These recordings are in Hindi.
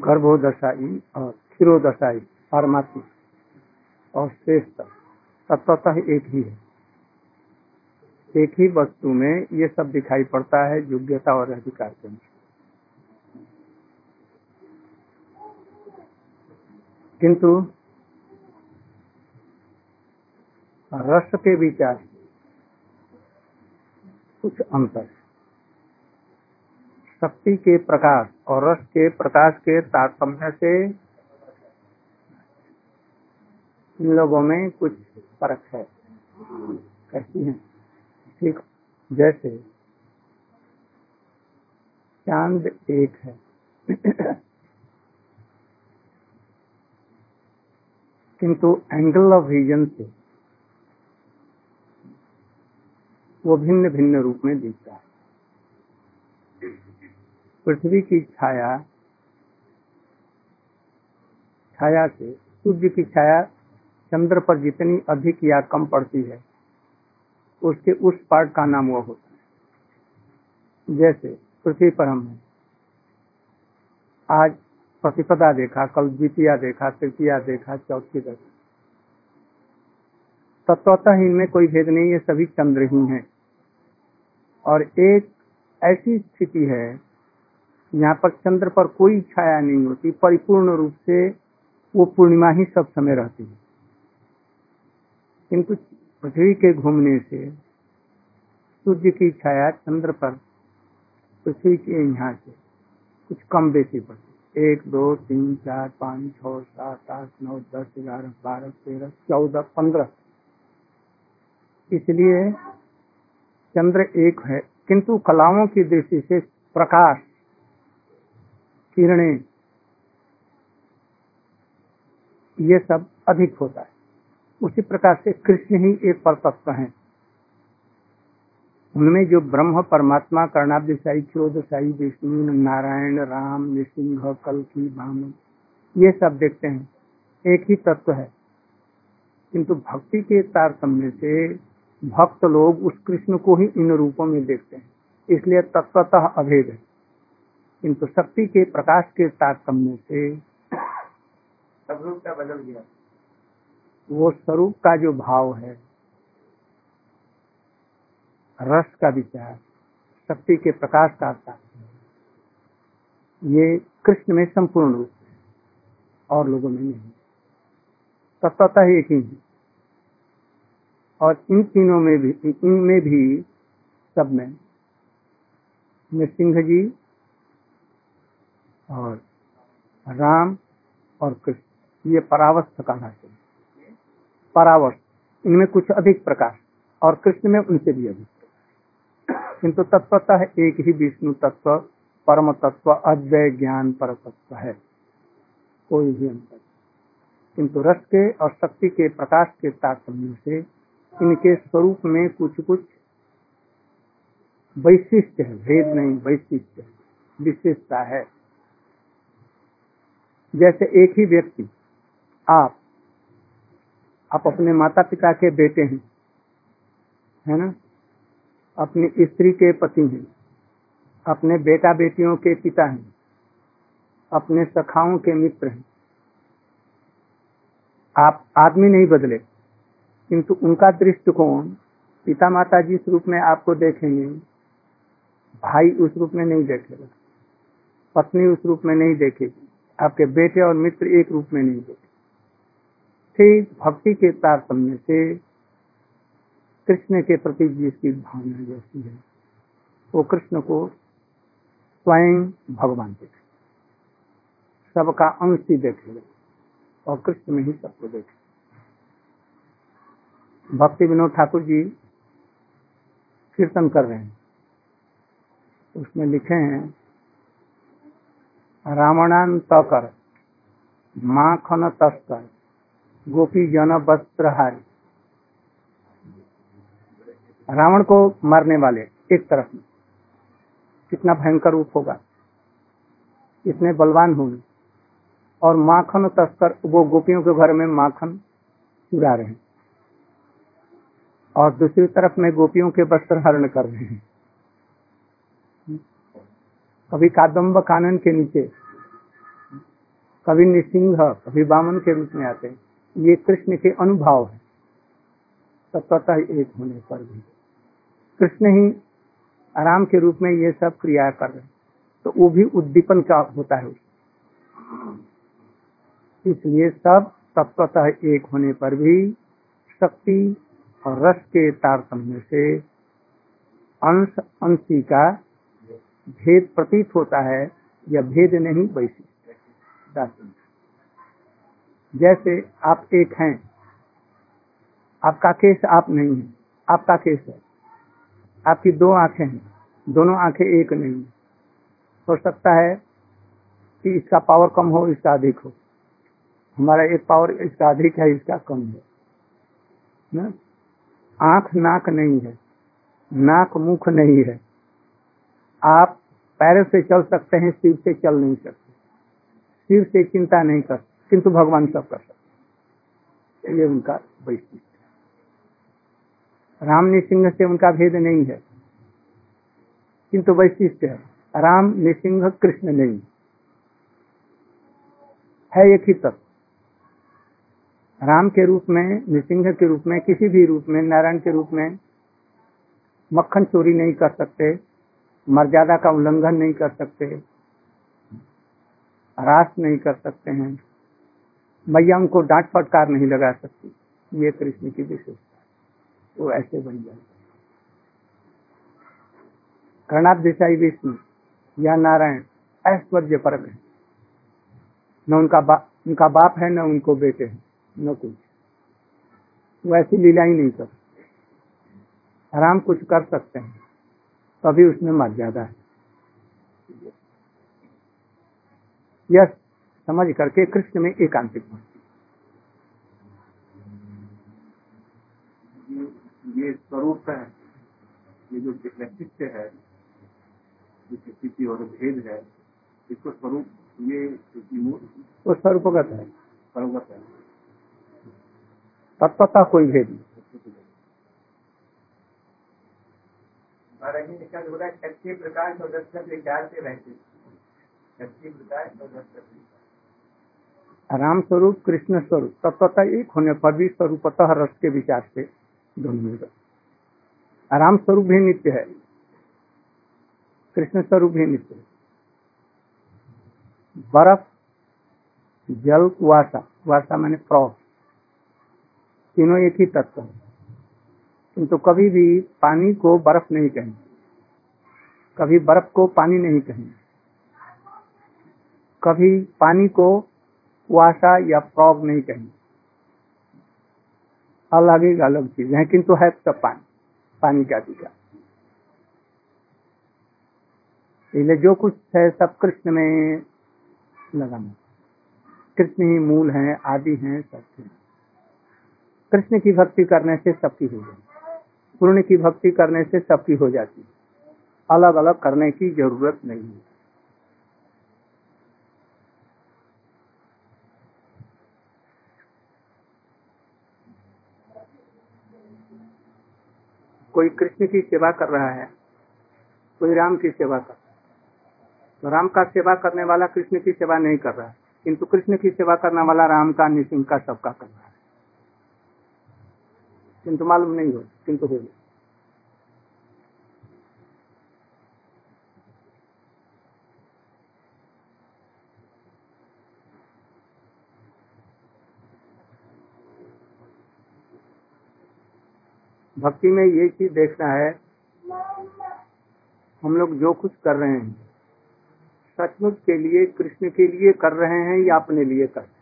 गर्भोदशाई और क्षीरोदशाई, पारमात्मा और श्रेष्ठ, तत्वतः एक ही है। एक ही वस्तु में ये सब दिखाई पड़ता है, योग्यता और अधिकार के अनुसार। किंतु रस के विचार कुछ अंतर शक्ति के प्रकाश और रस के प्रकाश के तारतम्य से इन लोगों में कुछ फ़र्क है। कैसी है, ठीक, जैसे चाँद एक है। किंतु एंगल ऑफ़ विजन से वो भिन्न भिन्न रूप में दिखता है। पृथ्वी की छाया छाया से सूर्य की छाया चंद्र पर जितनी अधिक या कम पड़ती है, उसके उस पार्ट का नाम वो होता है। जैसे पृथ्वी पर हम आज प्रतिपदा देखा, कल द्वितीय देखा, तृतीया देखा, चौथी देखा। तत्वतः इनमें कोई भेद नहीं है सभी चंद्र ही हैं। और एक ऐसी स्थिति है यहाँ पर चंद्र पर कोई छाया नहीं होती, परिपूर्ण रूप से वो पूर्णिमा ही सब समय रहती है। किंतु पृथ्वी के घूमने से सूर्य की छाया चंद्र पर, पृथ्वी के यहाँ से कुछ कम बेसी पड़ती एक, दो, तीन, चार, पाँच, छ, सात, आठ, नौ, दस, ग्यारह, बारह, तेरह, चौदह, पंद्रह। इसलिए चंद्र एक है, किंतु कलाओं की दृष्टि से प्रकाश किरणें, ये सब अधिक होता है। उसी प्रकार से कृष्ण ही एक पर तत्व है। उनमें जो ब्रह्म, परमात्मा कर्णाब्दशाही क्षोदशाही विष्णु, नारायण, राम, नृसिंह, कलकी भामन ये सब देखते हैं। एक ही तत्व है। किंतु भक्ति के तारतम्य से भक्त लोग उस कृष्ण को ही इन रूपों में देखते हैं। इसलिए तत्वतः अभेद है। किंतु शक्ति के प्रकाश के साथ तारतम्य से सब रूप का बदल गया। वो स्वरूप का जो भाव है रस का विचार शक्ति के प्रकाश का साथ ये कृष्ण में संपूर्ण रूप है और लोगों में नहीं। तत्वतः एक ही है। और इन तीनों में भी इनमें भी सब में नृसिंह जी और राम और कृष्ण, ये परावस्थ कहलाते हैं। परावस्थ, इनमें कुछ अधिक प्रकाश और कृष्ण में उनसे भी अधिक। किंतु तत्वतः एक ही विष्णु तत्व, परम तत्व अद्वय ज्ञान पर तत्व है। कोई भी अंतर किंतु रस के और शक्ति के प्रकाश के तारतम्य से इनके स्वरूप में कुछ कुछ वैशिष्ट है, भेद नहीं, वैशिष्ट है, विशेषता है। जैसे एक ही व्यक्ति, आप आप अपने माता पिता के बेटे हैं, है ना? अपनी स्त्री के पति हैं, अपने बेटा बेटियों के पिता हैं, अपने सखाओं के मित्र हैं। आप आदमी नहीं बदले, किंतु उनका दृष्टिकोण पिता माता जिस रूप में आपको देखेंगे, भाई उस रूप में नहीं देखेगा, पत्नी उस रूप में नहीं देखेगी। आपके बेटे और मित्र एक रूप में नहीं देखेंगे ठीक भक्ति के तारतम्य से कृष्ण के प्रति जिसकी भावना जैसी है। वो कृष्ण को स्वयं भगवान देखे सबका अंश ही देखेगा और कृष्ण में ही सबको देखे भक्ति विनोद ठाकुर जी कीर्तन कर रहे हैं। उसमें लिखे हैं रावणान तकर, माखन तस्कर, गोपी जन वस्त्रहारी। रावण को मारने वाले एक तरफ़ में। कितना भयंकर रूप होगा। इतने बलवान होंगे और माखन तस्कर, वो गोपियों के घर में माखन चुरा रहे हैं। और दूसरी तरफ़ में गोपियों के वस्त्र हरण कर रहे हैं। कभी कादम्ब कानन के नीचे कभी निसिंह कभी बामन के रूप में आते हैं। ये कृष्ण के अनुभव है। तत्वतः एक होने पर भी। कृष्ण ही आराम के रूप में ये सब क्रिया कर रहे तो वो भी उद्दीपन का होता है इसलिए सब तत्वतः एक होने पर भी शक्ति और रस के तारतम्य से अंश, अंशी का भेद प्रतीत होता है या भेद नहीं वैशिष्ट जैसे आप एक हैं, आपका केस आप नहीं है, आपका केस है। आपकी दो आँखें हैं, दोनों आँखें एक नहीं हो। सकता है कि इसका पावर कम हो, इसका अधिक हो। हमारा एक पावर इसका अधिक है, इसका कम है। ना? आँख नाक नहीं है, नाक मुख नहीं है। आप पैरों से चल सकते हैं, सिर से चल नहीं सकते। सिर से चिंता नहीं कर, किंतु भगवान सब कर सकते ये उनका वैशिष्ट राम निसिंह से उनका भेद नहीं है, किंतु वैशिष्ट है। राम निसिंह कृष्ण नहीं। है एक ही तत्व। राम के रूप में, निसिंह के रूप में, किसी भी रूप में, नारायण के रूप में मक्खन चोरी नहीं कर सकते, मर्यादा का उल्लंघन नहीं कर सकते। रास नहीं कर सकते हैं। मैया उनको डांट फटकार नहीं लगा सकती। ये कृष्ण की विशेषता वो ऐसे बन जाए कर्णाथ देसाई विष्णु या नारायण ऐश्वर्य परक है। न उनका बा, उनका बाप है न उनको बेटे हैं न कुछ। वो ऐसी लीला ही नहीं कर आराम कुछ कर सकते हैं तभी उसमें मर्यादा है। यह समझ करके कृष्ण में एकांतिक ये स्वरूप है ये जो व्यक्तित्व है जो स्थिति और भेद है इसको स्वरूप ये वो स्वरूपगत है। स्वरूपगत है। तत्वता कोई भेद नहीं। ने क्या बोला? शक्ति प्रकाश और विचार से रहते शक्ति प्रकाश और रस राम स्वरूप कृष्ण स्वरूप तत्वता एक होने पर भी स्वरूपतः रस के विचार से दोनों राम स्वरूप भी नित्य है। कृष्ण स्वरूप भी नित्य है। बर्फ़, जल कुआसा कुआसा मैंने फ्रॉक तीनों एक ही तत्व है। किंतु कभी भी पानी को बर्फ़ नहीं कहेंगे। कभी बर्फ़ को पानी नहीं कहेंगे। कभी पानी को कुआसा या फ्रॉग नहीं कहेंगे। अलग ही अलग चीज़ है, किंतु है सब पानी पानी का दिखा इसलिए जो कुछ है सब कृष्ण में लगाना। कृष्ण ही मूल है, आदि है, सब कृष्ण की भक्ति करने से सबकी हो जाती पूर्ण की भक्ति करने से सबकी हो जाती अलग अलग करने की ज़रूरत नहीं है। कोई कृष्ण की सेवा कर रहा है, कोई राम की सेवा कर तो राम का सेवा करने वाला कृष्ण की सेवा नहीं कर रहा है, किंतु कृष्ण की सेवा करने वाला राम का निसिंह का सबका कर रहा है। किंतु मालूम नहीं हो, किंतु हो भक्ति में ये चीज़ देखना है, हम लोग जो कुछ कर रहे हैं, सचमुच के लिए, कृष्ण के लिए कर रहे हैं या अपने लिए कर रहे हैं?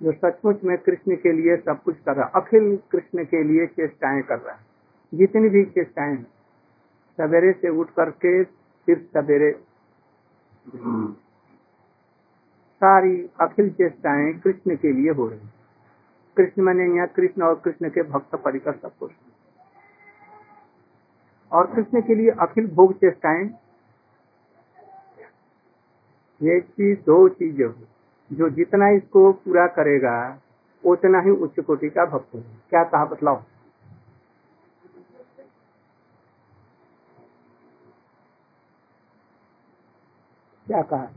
जो सचमुच में कृष्ण के लिए सब कुछ कर रहा है, अखिल कृष्ण के लिए चेष्टाएँ कर रहा है, जितनी भी चेष्टाएँ सवेरे से उठ करके फिर सवेरे सारी अखिल चेष्टाएँ कृष्ण के लिए हो रही कृष्ण मैंने यहाँ कृष्ण और कृष्ण के भक्त परिकर सब कुछ और कृष्ण के लिए अखिल भोग चेष्टाएँ। ये चीज़ दो चीज़ें हो। जो जितना इसको पूरा करेगा, उतना ही उच्च कोटि का भक्त होगा। क्या कहा बतलाओ? क्या कहा?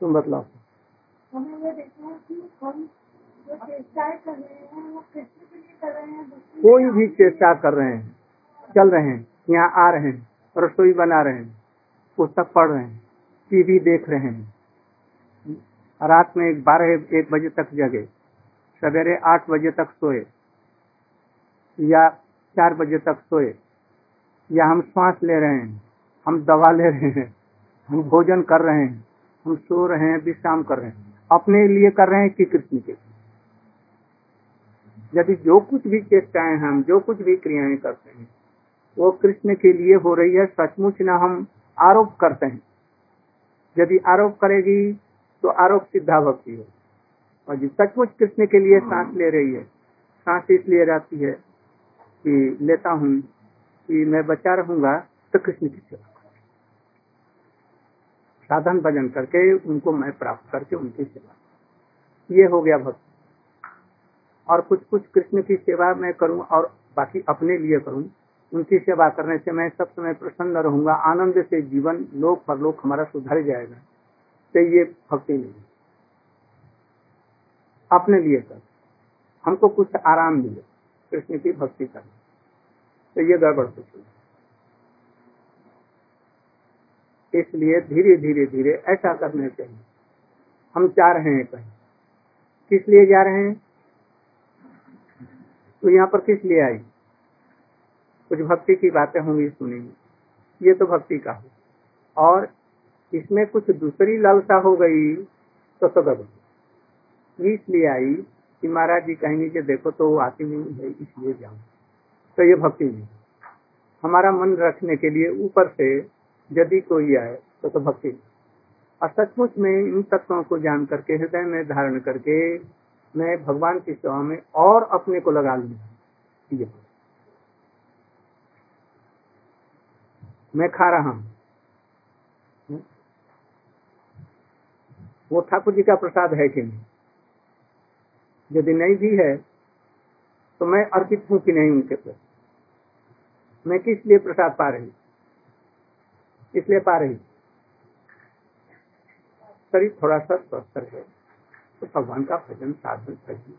तुम बतलाओ हमें ये देखना है कि हम जो चेष्टाएँ कर रहे हैं वो कृष्ण के लिए कर रहे हैं कोई भी चेष्टा कर रहे हैं चल रहे हैं यहाँ आ रहे हैं रसोई बना रहे हैं पुस्तक पढ़ रहे हैं टीवी देख रहे हैं रात में बारह एक बजे तक जगे सवेरे आठ बजे तक सोए या चार बजे तक सोए या हम श्वास ले रहे हैं हम दवा ले रहे हैं हम भोजन कर रहे हैं हम सो रहे हैं विश्राम कर रहे हैं। अपने लिए कर रहे हैं कि कृष्ण के लिए? यदि जो कुछ भी चेष्टाएँ हम, जो कुछ भी क्रियाएँ करते हैं, वो कृष्ण के लिए हो रही है, सचमुच ना हम आरोप करते हैं। यदि आरोप करेगी तो आरोप सिद्धा भक्ति हो और जो सचमुच कृष्ण के लिए सांस ले रही है, सांस इसलिए रहती है कि लेता हूँ कि मैं बचा रहूँगा तो कृष्ण की सेवा। साधन भजन करके उनको मैं प्राप्त करके उनकी सेवा ये हो गया भक्ति। और कुछ कुछ कृष्ण की सेवा मैं करूँ और बाकी अपने लिए करूँ, उनकी सेवा करने से मैं सब समय प्रसन्न रहूँगा, आनंद से जीवन लोक परलोक हमारा सुधर जाएगा। तो ये भक्ति नहीं अपने लिए कर। हमको कुछ आराम मिले, कृष्ण की भक्ति करना। तो ये गड़बड़ कुछ इसलिए धीरे धीरे धीरे ऐसा करने चाहिए हम जा रहे हैं कहीं। किस लिए जा रहे हैं? तो यहाँ पर किस लिए आई कुछ भक्ति की बातें होंगी सुनेंगी। ये तो भक्ति का हो। और इसमें कुछ दूसरी लालसा हो गई तो तो इसलिए आई? कि महाराज जी कहेंगे कि देखो तो वो आती नहीं है, इसलिए जाऊँ। तो ये भक्ति नहीं हमारा मन रखने के लिए ऊपर से यदि कोई आए तो तो भक्ति। और सचमुच में इन तत्वों को जान करके, हृदय में धारण करके, मैं भगवान की सेवा में और अपने को लगा लूँगा मैं खा रहा हूँ। वो ठाकुर जी का प्रसाद है कि नहीं? यदि नहीं भी है तो मैं अर्पित हूँ कि नहीं उनके प्रति? मैं किस लिए प्रसाद पा रही इसलिए पा रही शरीर थोड़ा सा स्वस्थ रहे तो भगवान का भजन साधन करिए।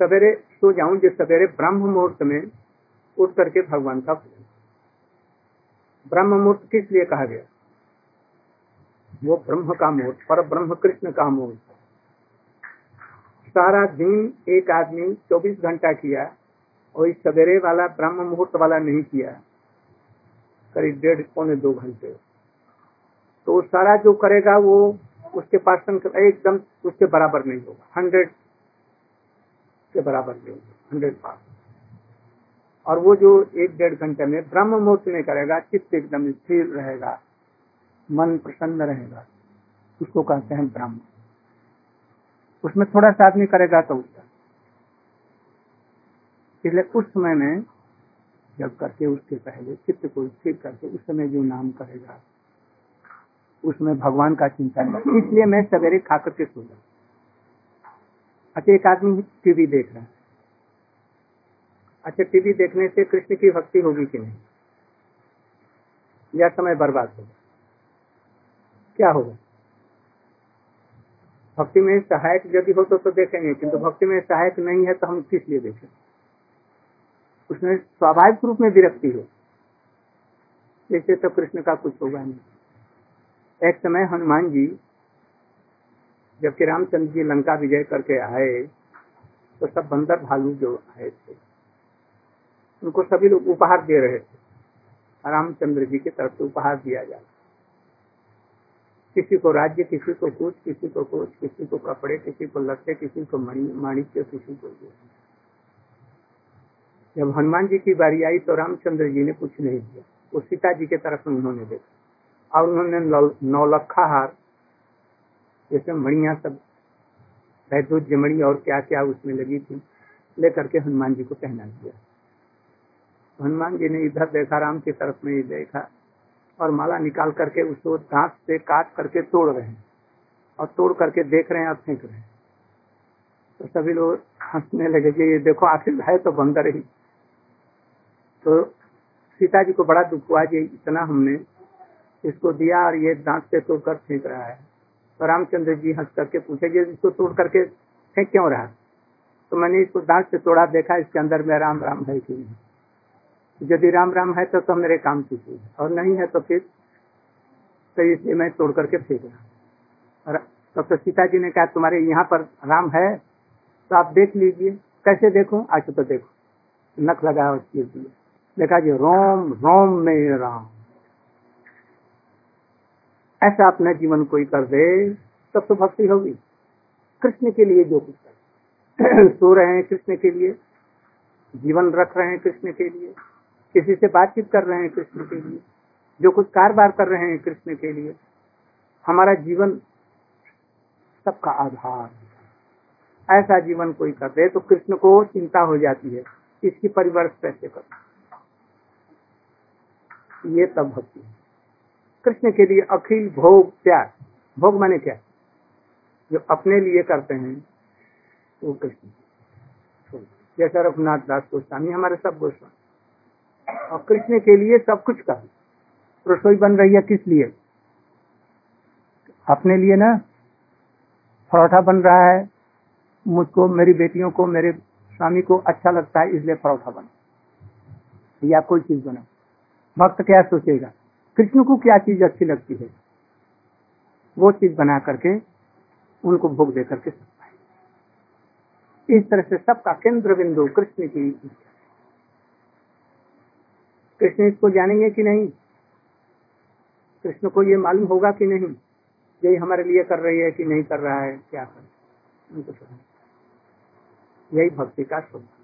सवेरे सो जाऊँ जो सवेरे ब्रह्म मुहूर्त में उठ करके भगवान का भजन। ब्रह्म मुहूर्त किस लिए कहा गया? वो ब्रह्म का मुहूर्त, पर ब्रह्म कृष्ण का मुहूर्त। सारा दिन एक आदमी 24 घंटा किया और इस सवेरे वाला ब्रह्म मुहूर्त वाला नहीं किया। करीब डेढ़ पौने दो घंटे। तो सारा जो करेगा वो उसके पास एकदम उसके बराबर नहीं होगा। हंड्रेड के बराबर नहीं होगा। हंड्रेड पास और वो जो एक डेढ़ घंटे में ब्रह्म मुहूर्त में करेगा, चित्त एकदम स्थिर रहेगा, मन प्रसन्न रहेगा, उसको कहते हैं ब्रह्म। उसमें थोड़ा सा आदमी करेगा तो उसका। इसलिए उस समय में जब करके उसके पहले चित्त को स्थिर करके उस समय जो नाम करेगा उसमें भगवान का चिंतन इसलिए मैं सवेरे खा करके सो अच्छा एक आदमी टीवी देख रहा है। अच्छा टीवी देखने से कृष्ण की भक्ति होगी कि नहीं? या समय बर्बाद होगा क्या होगा? भक्ति में सहायक यदि हो तो, तो देखेंगे किंतु भक्ति में सहायक नहीं है तो हम किस लिए देखें उसमें स्वाभाविक रूप में विरक्ति हो। जैसे तो कृष्ण का कुछ होगा नहीं। एक समय हनुमान जी जबकि रामचंद्र जी लंका विजय करके आए तो सब बंदर भालू जो आए थे, उनको सभी लोग उपहार दे रहे थे। रामचंद्र जी की तरफ़ से उपहार दिया जाता किसी को राज्य, किसी को कुछ, किसी को कुछ, किसी को कपड़े, किसी को लत्ते, किसी को माणिक्य, किसी को जब हनुमान जी की बारी आई तो रामचंद्र जी ने कुछ नहीं किया। वो सीता जी के तरफ़ उन्होंने देखा। और उन्होंने नौलखा हार जैसे मणिया सब वैद्युत जमड़ी और क्या क्या उसमें लगी थी, लेकर के हनुमान जी को पहना दिया हनुमान जी ने इधर देखा, राम की तरफ़ में देखा और माला निकाल करके उसको दांत से काट करके तोड़ रहे हैं और तोड़ करके देख रहे हैं और फेंक रहे हैं। तो सभी लोग हंसने लगे कि ये देखो, आखिर है तो बंदर ही। तो सीता जी को बड़ा दुख हुआ जी इतना हमने इसको दिया और ये दांत से तोड़कर फेंक रहा है। तो रामचंद्र जी हंस करके पूछे कि इसको तोड़ करके फेंक क्यों रहा? तो मैंने इसको दांत से तोड़ा देखा इसके अंदर में राम राम है कि नहीं। यदि राम राम है तो, तो मेरे काम की चीज़ और नहीं है तो फिर तो इसलिए मैं तोड़ करके फेंक रहा। और तब तो सीता जी ने कहा तुम्हारे यहाँ पर राम है तो आप देख लीजिए कैसे देखो? अच्छा तो देखो नख लगा देखा जी, रोम रोम में राम। ऐसा अपना जीवन कोई कर दे, तब तो भक्ति होगी। कृष्ण के लिए जो कुछ कर। सो रहे हैं कृष्ण के लिए, जीवन रख रहे हैं कृष्ण के लिए, किसी से बातचीत कर रहे हैं कृष्ण के लिए, जो कुछ कारोबार कर रहे हैं कृष्ण के लिए, हमारा जीवन सबका आधार। ऐसा जीवन कोई कर दे तो कृष्ण को चिंता हो जाती है, इसकी परिवर्त कैसे कर? ये तब भक्ति कृष्ण के लिए अखिल भोग त्याग भोग माने क्या? जो अपने लिए करते हैं, वो कृष्ण। जैसा रघुनाथ दास गोस्वामी, हमारे सब गोस्वामी। और कृष्ण के लिए सब कुछ कर रसोई बन रही है किस लिए? अपने लिए ना। परोठा बन रहा है। मुझको, मेरी बेटियों को, मेरे स्वामी को अच्छा लगता है, इसलिए परोठा बना। या कोई चीज़ बना। भक्त क्या सोचेगा? कृष्ण को क्या चीज़ अच्छी लगती है? वो चीज़ बना करके उनको भोग दे करके इस तरह से सबका केंद्र बिंदु कृष्ण की कृष्ण इसको जानेंगे कि नहीं? कृष्ण को ये मालूम होगा कि नहीं? यही हमारे लिए कर रही है कि नहीं कर रहा है? क्या कर उनको यही भक्ति का स्वभाव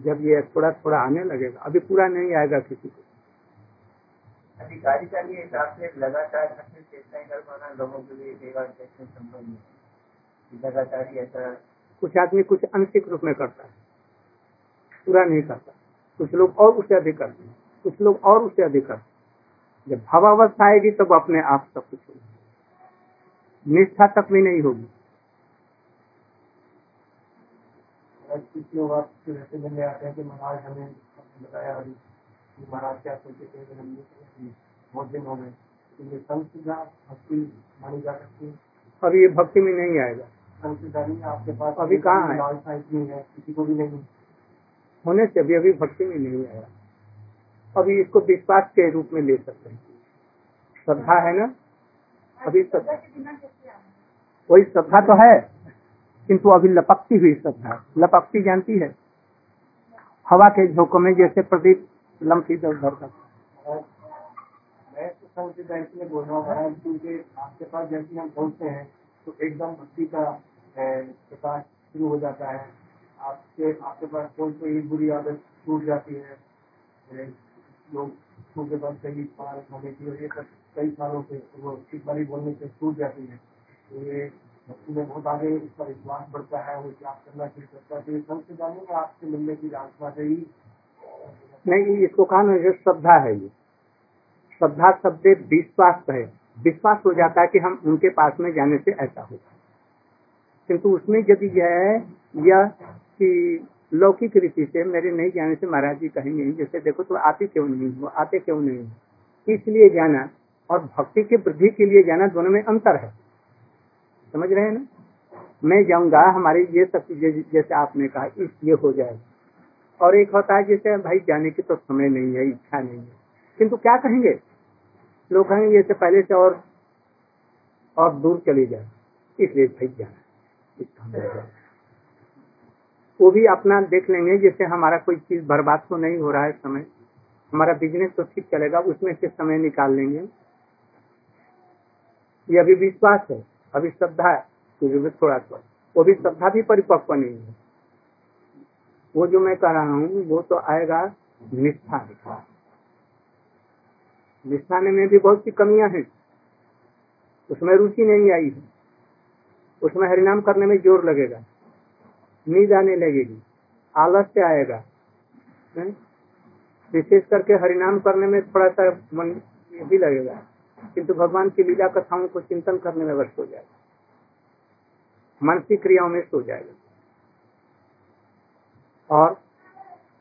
जब ये थोड़ा थोड़ा आने लगेगा। अभी पूरा नहीं आएगा किसी को। अधिकारी का भी हिसाब से लगातार चेष्टाएँ कर पाना लोगों के लिए कैसे संभव नहीं लगातार ही ऐसा कुछ आदमी कुछ आंशिक रूप में करता है। पूरा नहीं करता। कुछ लोग और उससे अधिक करते हैं। कुछ लोग और उससे अधिक करते जब भावावस्था आएगी तब अपने आप सब कुछ होगी। निष्ठा तक भी नहीं होगी। कुछ लोग मिलने आते हैं कि महाराज हमें बताया अभी महाराज क्या सोचे थे बहुत दिन हो गए। तो ये संत भक्ति मानी जा सकती है। अभी ये भक्ति में नहीं आएगा। संत आपके पास अभी कहाँ है? लालसा इतनी है किसी को भी नहीं। होने से अभी अभी भक्ति में नहीं आया अभी इसको विश्वास के रूप में ले सकते हैं। श्रद्धा है ना? अभी श्रद्धा। वही श्रद्धा तो है। किंतु अभी लपकती हुई श्रद्धा। लपकती जानती है? हवा के झोंकों में जैसे प्रदीप लंफी दर भर का हूँ आपके पास जैसे हम पहुँचते हैं तो एकदम भक्ति का प्रकाश शुरू हो जाता है। आपके आपके पास कौन सी बुरी आदत छूट जाती है? लोग के पास कई होने की कई सालों से वो ठीक बारी बोलने से छूट जाती है। तो ये में बहुत आगे इसका विश्वास बढ़ता है वो क्या करना शुरू करता है सबसे जानेंगे आपसे मिलने की आत्मा ही नहीं इसको कहा ना जो श्रद्धा है ये। श्रद्धा शब्द विश्वास है। विश्वास हो जाता है कि हम उनके पास में जाने से ऐसा होगा किंतु उसमें यदि है यह कि लौकिक रीति से मेरे नहीं जाने से महाराज जी कहेंगे, जैसे देखो तो आते क्यों नहीं हो, आते क्यों नहीं हो? इसलिए जाना और भक्ति की वृद्धि के लिए जाना दोनों में अंतर है। समझ रहे हैं ना? मैं जाऊँगा, हमारी ये सब चीज़ें जैसे आपने कहा, इसलिए हो जाएगा और एक होता है जैसे, भाई जाने की तो समय नहीं है, इच्छा नहीं है। किंतु क्या कहेंगे? लोग कहेंगे जैसे पहले से और और दूर चले जाए इसलिए भाई जाना वो भी अपना देख लेंगे, जैसे हमारा कोई चीज़ बर्बाद तो नहीं हो रहा है समय। हमारा बिज़नेस तो ठीक चलेगा, उसमें से समय निकाल लेंगे। ये अभी विश्वास है। अभी श्रद्धा है तो थोड़ा थोड़ा वो भी श्रद्धा भी परिपक्व नहीं है। वो जो मैं कह रहा हूँ, वो तो आएगा निष्ठा निष्ठा निष्ठाने में भी बहुत सी कमियाँ हैं। उसमें रुचि नहीं आई है। उसमें हरिनाम करने में ज़ोर लगेगा। नींद आने लगेगी। आलस्य आएगा। विशेष करके हरिनाम करने में थोड़ा सा मन भी लगेगा। किंतु भगवान की लीला कथाओं को चिंतन करने में व्यस्त हो जाएगा। मानसिक क्रियाओं में सो जाएगा। और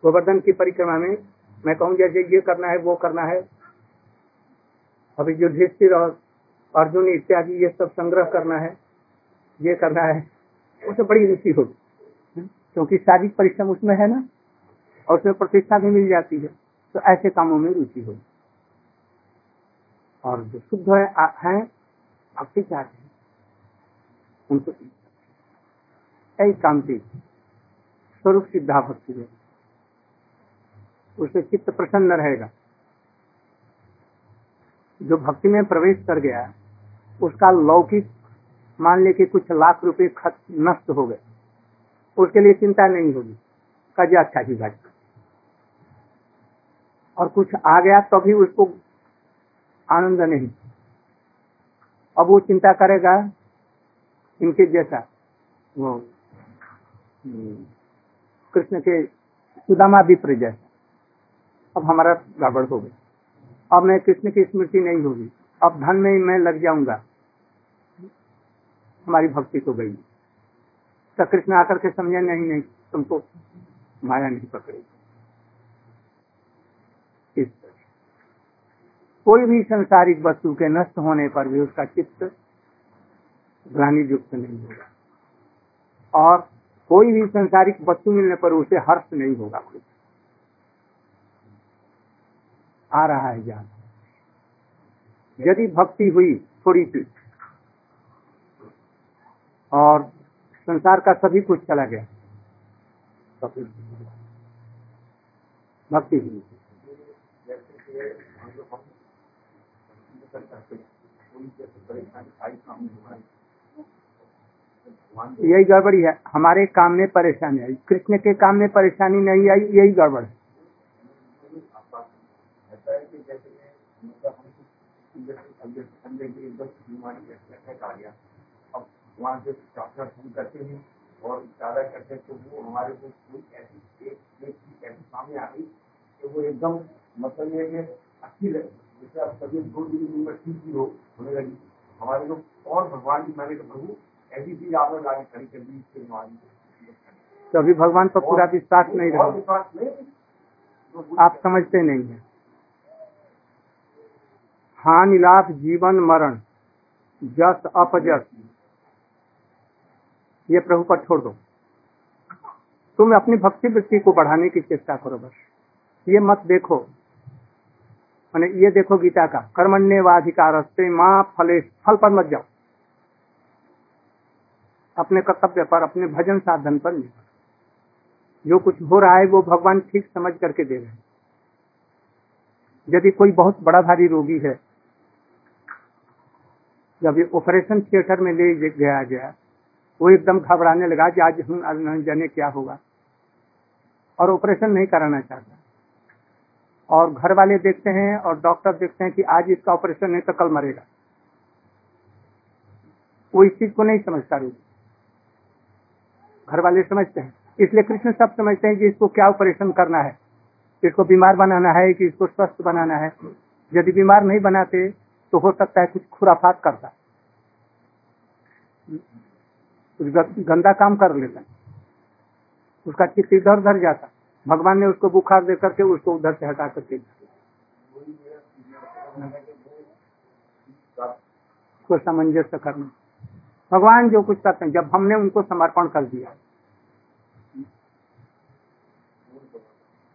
गोवर्धन की परिक्रमा में मैं कहूँ, जैसे ये करना है, वो करना है। अभी युधिष्ठिर और अर्जुन इत्यादि ये सब संग्रह करना है, ये करना है, उसे बड़ी रुचि होगी। क्योंकि शारीरिक परिश्रम उसमें है ना, और उसमें प्रतिष्ठा भी मिल जाती है तो ऐसे कामों में रुचि होगी। और जो शुद्ध है, है भक्ति चाहते हैं उनको ऐसी कांति स्वरूप सिद्धा भक्ति है। उससे चित्त प्रसन्न रहेगा। जो भक्ति में प्रवेश कर गया उसका लौकिक मान ले कि कुछ लाख रुपए नष्ट हो गए। उसके लिए चिंता नहीं होगी। कज अच्छा ही बात। और कुछ आ गया तो भी उसको आनंद नहीं। अब वो चिंता करेगा इनके जैसा। वो कृष्ण के सुदामा विप्र जैसा। अब हमारा गड़बड़ हो गया। अब मैं कृष्ण की स्मृति नहीं होगी। अब धन में मैं लग जाऊँगा। हमारी भक्ति तो गई। तो कृष्ण आकर के समझे, नहीं नहीं, तुमको माया नहीं पकड़ेगी इस तरह कोई भी संसारिक वस्तु के नष्ट होने पर भी उसका चित्त ग्लानी युक्त नहीं होगा। और कोई भी संसारिक वस्तु मिलने पर उसे हर्ष नहीं होगा खुद आ रहा है ज्ञान। यदि भक्ति हुई थोड़ी सी और संसार का सभी कुछ चला गया तो भक्ति हुई। यही गड़बड़ी है हमारे काम में परेशानी आई कृष्ण के काम में परेशानी नहीं आई यही गड़बड़ है वहाँ से प्रार्थना शुरू करते हैं और ज़्यादा करते हैं तो वो हमारे को ऐसी एक ऐसी सामने आ गई कि वो एकदम मतलब ये अच्छी लगे जैसे आप तबियत दो दिन में ठीक ही हो होने लगी। हमारे को और भगवान की मैंने कहा प्रभु ऐसी चीज़ आपने लाके खड़ी कर दी इसके हमारी तो अभी भगवान पर पूरा विश्वास नहीं रहा। विश्वास नहीं तो आप समझते नहीं है। हानि लाभ जीवन मरण जस अपजस। ये प्रभु पर छोड़ दो। तुम अपनी भक्ति वृत्ति को बढ़ाने की चेष्टा करो बस। ये मत देखो। मैंने ये देखो गीता का कर्मण्य व अधिकार माँ फले, फल पर मत जाओ। अपने कर्तव्य पर, अपने भजन साधन पर निर्भर जो कुछ हो रहा है, वो भगवान ठीक समझ करके दे रहे हैं। यदि कोई बहुत बड़ा भारी रोगी है जब ये ऑपरेशन थिएटर में ले गया गया, वो एकदम घबराने लगा कि आज हम जाने क्या होगा। और ऑपरेशन नहीं कराना चाहता। और घर वाले देखते हैं और डॉक्टर देखते हैं कि आज इसका ऑपरेशन नहीं तो कल मरेगा। वो इस चीज़ को नहीं समझता रोगी घर वाले समझते हैं। इसलिए कृष्ण सब समझते हैं कि इसको क्या ऑपरेशन करना है। इसको बीमार बनाना है कि इसको स्वस्थ बनाना है। यदि बीमार नहीं बनाते तो हो सकता है कुछ खुराफात करता। कुछ गंदा काम कर लेता। उसका चित्त इधर उधर जाता। भगवान ने उसको बुखार दे करके उसको उधर से हटा करके उसको सामंजस्य करना। भगवान जो कुछ करते हैं, जब हमने उनको समर्पण कर दिया,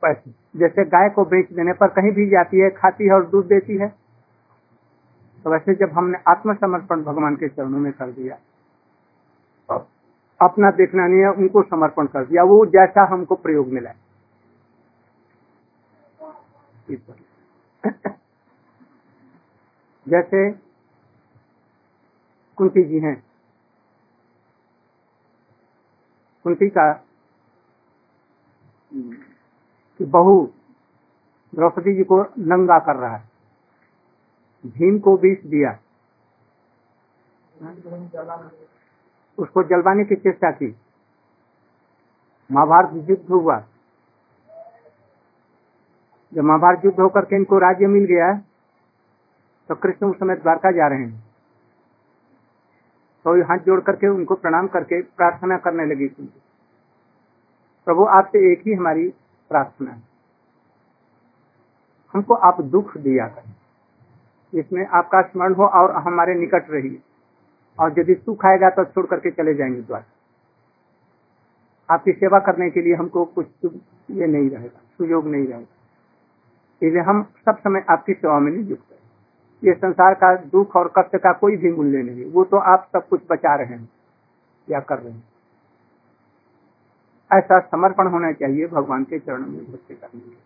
पैसे, जैसे गाय को बेच देने पर कहीं भी जाती है, खाती है और दूध देती है तो वैसे जब हमने आत्मसमर्पण भगवान के चरणों में कर दिया, अपना देखना नहीं है, उनको समर्पण कर दिया, वो जैसा हमको प्रयोग मिला जैसे कुंती जी हैं। कुंती का कि बहू द्रौपदी जी को नंगा कर रहा है। भीम को विष दिया। उसको जलवाने की चेष्टा की। महाभारत युद्ध हुआ। जब महाभारत युद्ध होकर के इनको राज्य मिल गया है तो कृष्ण उस समय द्वारका जा रहे हैं। तो हाथ जोड़ करके उनको प्रणाम करके प्रार्थना करने लगी प्रभु, आपसे एक ही हमारी प्रार्थना है। हमको आप दुख दिया करें। इसमें आपका स्मरण हो और हमारे निकट रहिए। और यदि सुख आएगा तो छोड़ करके चले जाएँगे द्वार आपकी सेवा करने के लिए हमको कुछ ये नहीं रहेगा, सुयोग नहीं रहेगा। इसलिए हम सब समय आपकी सेवा में नियुक्त है ये संसार का दुख और कष्ट का कोई भी मूल्य नहीं वो तो आप सब कुछ बचा रहे हैं, या कर रहे हैं। ऐसा समर्पण होना चाहिए भगवान के चरणों में भक्ति करने के लिए।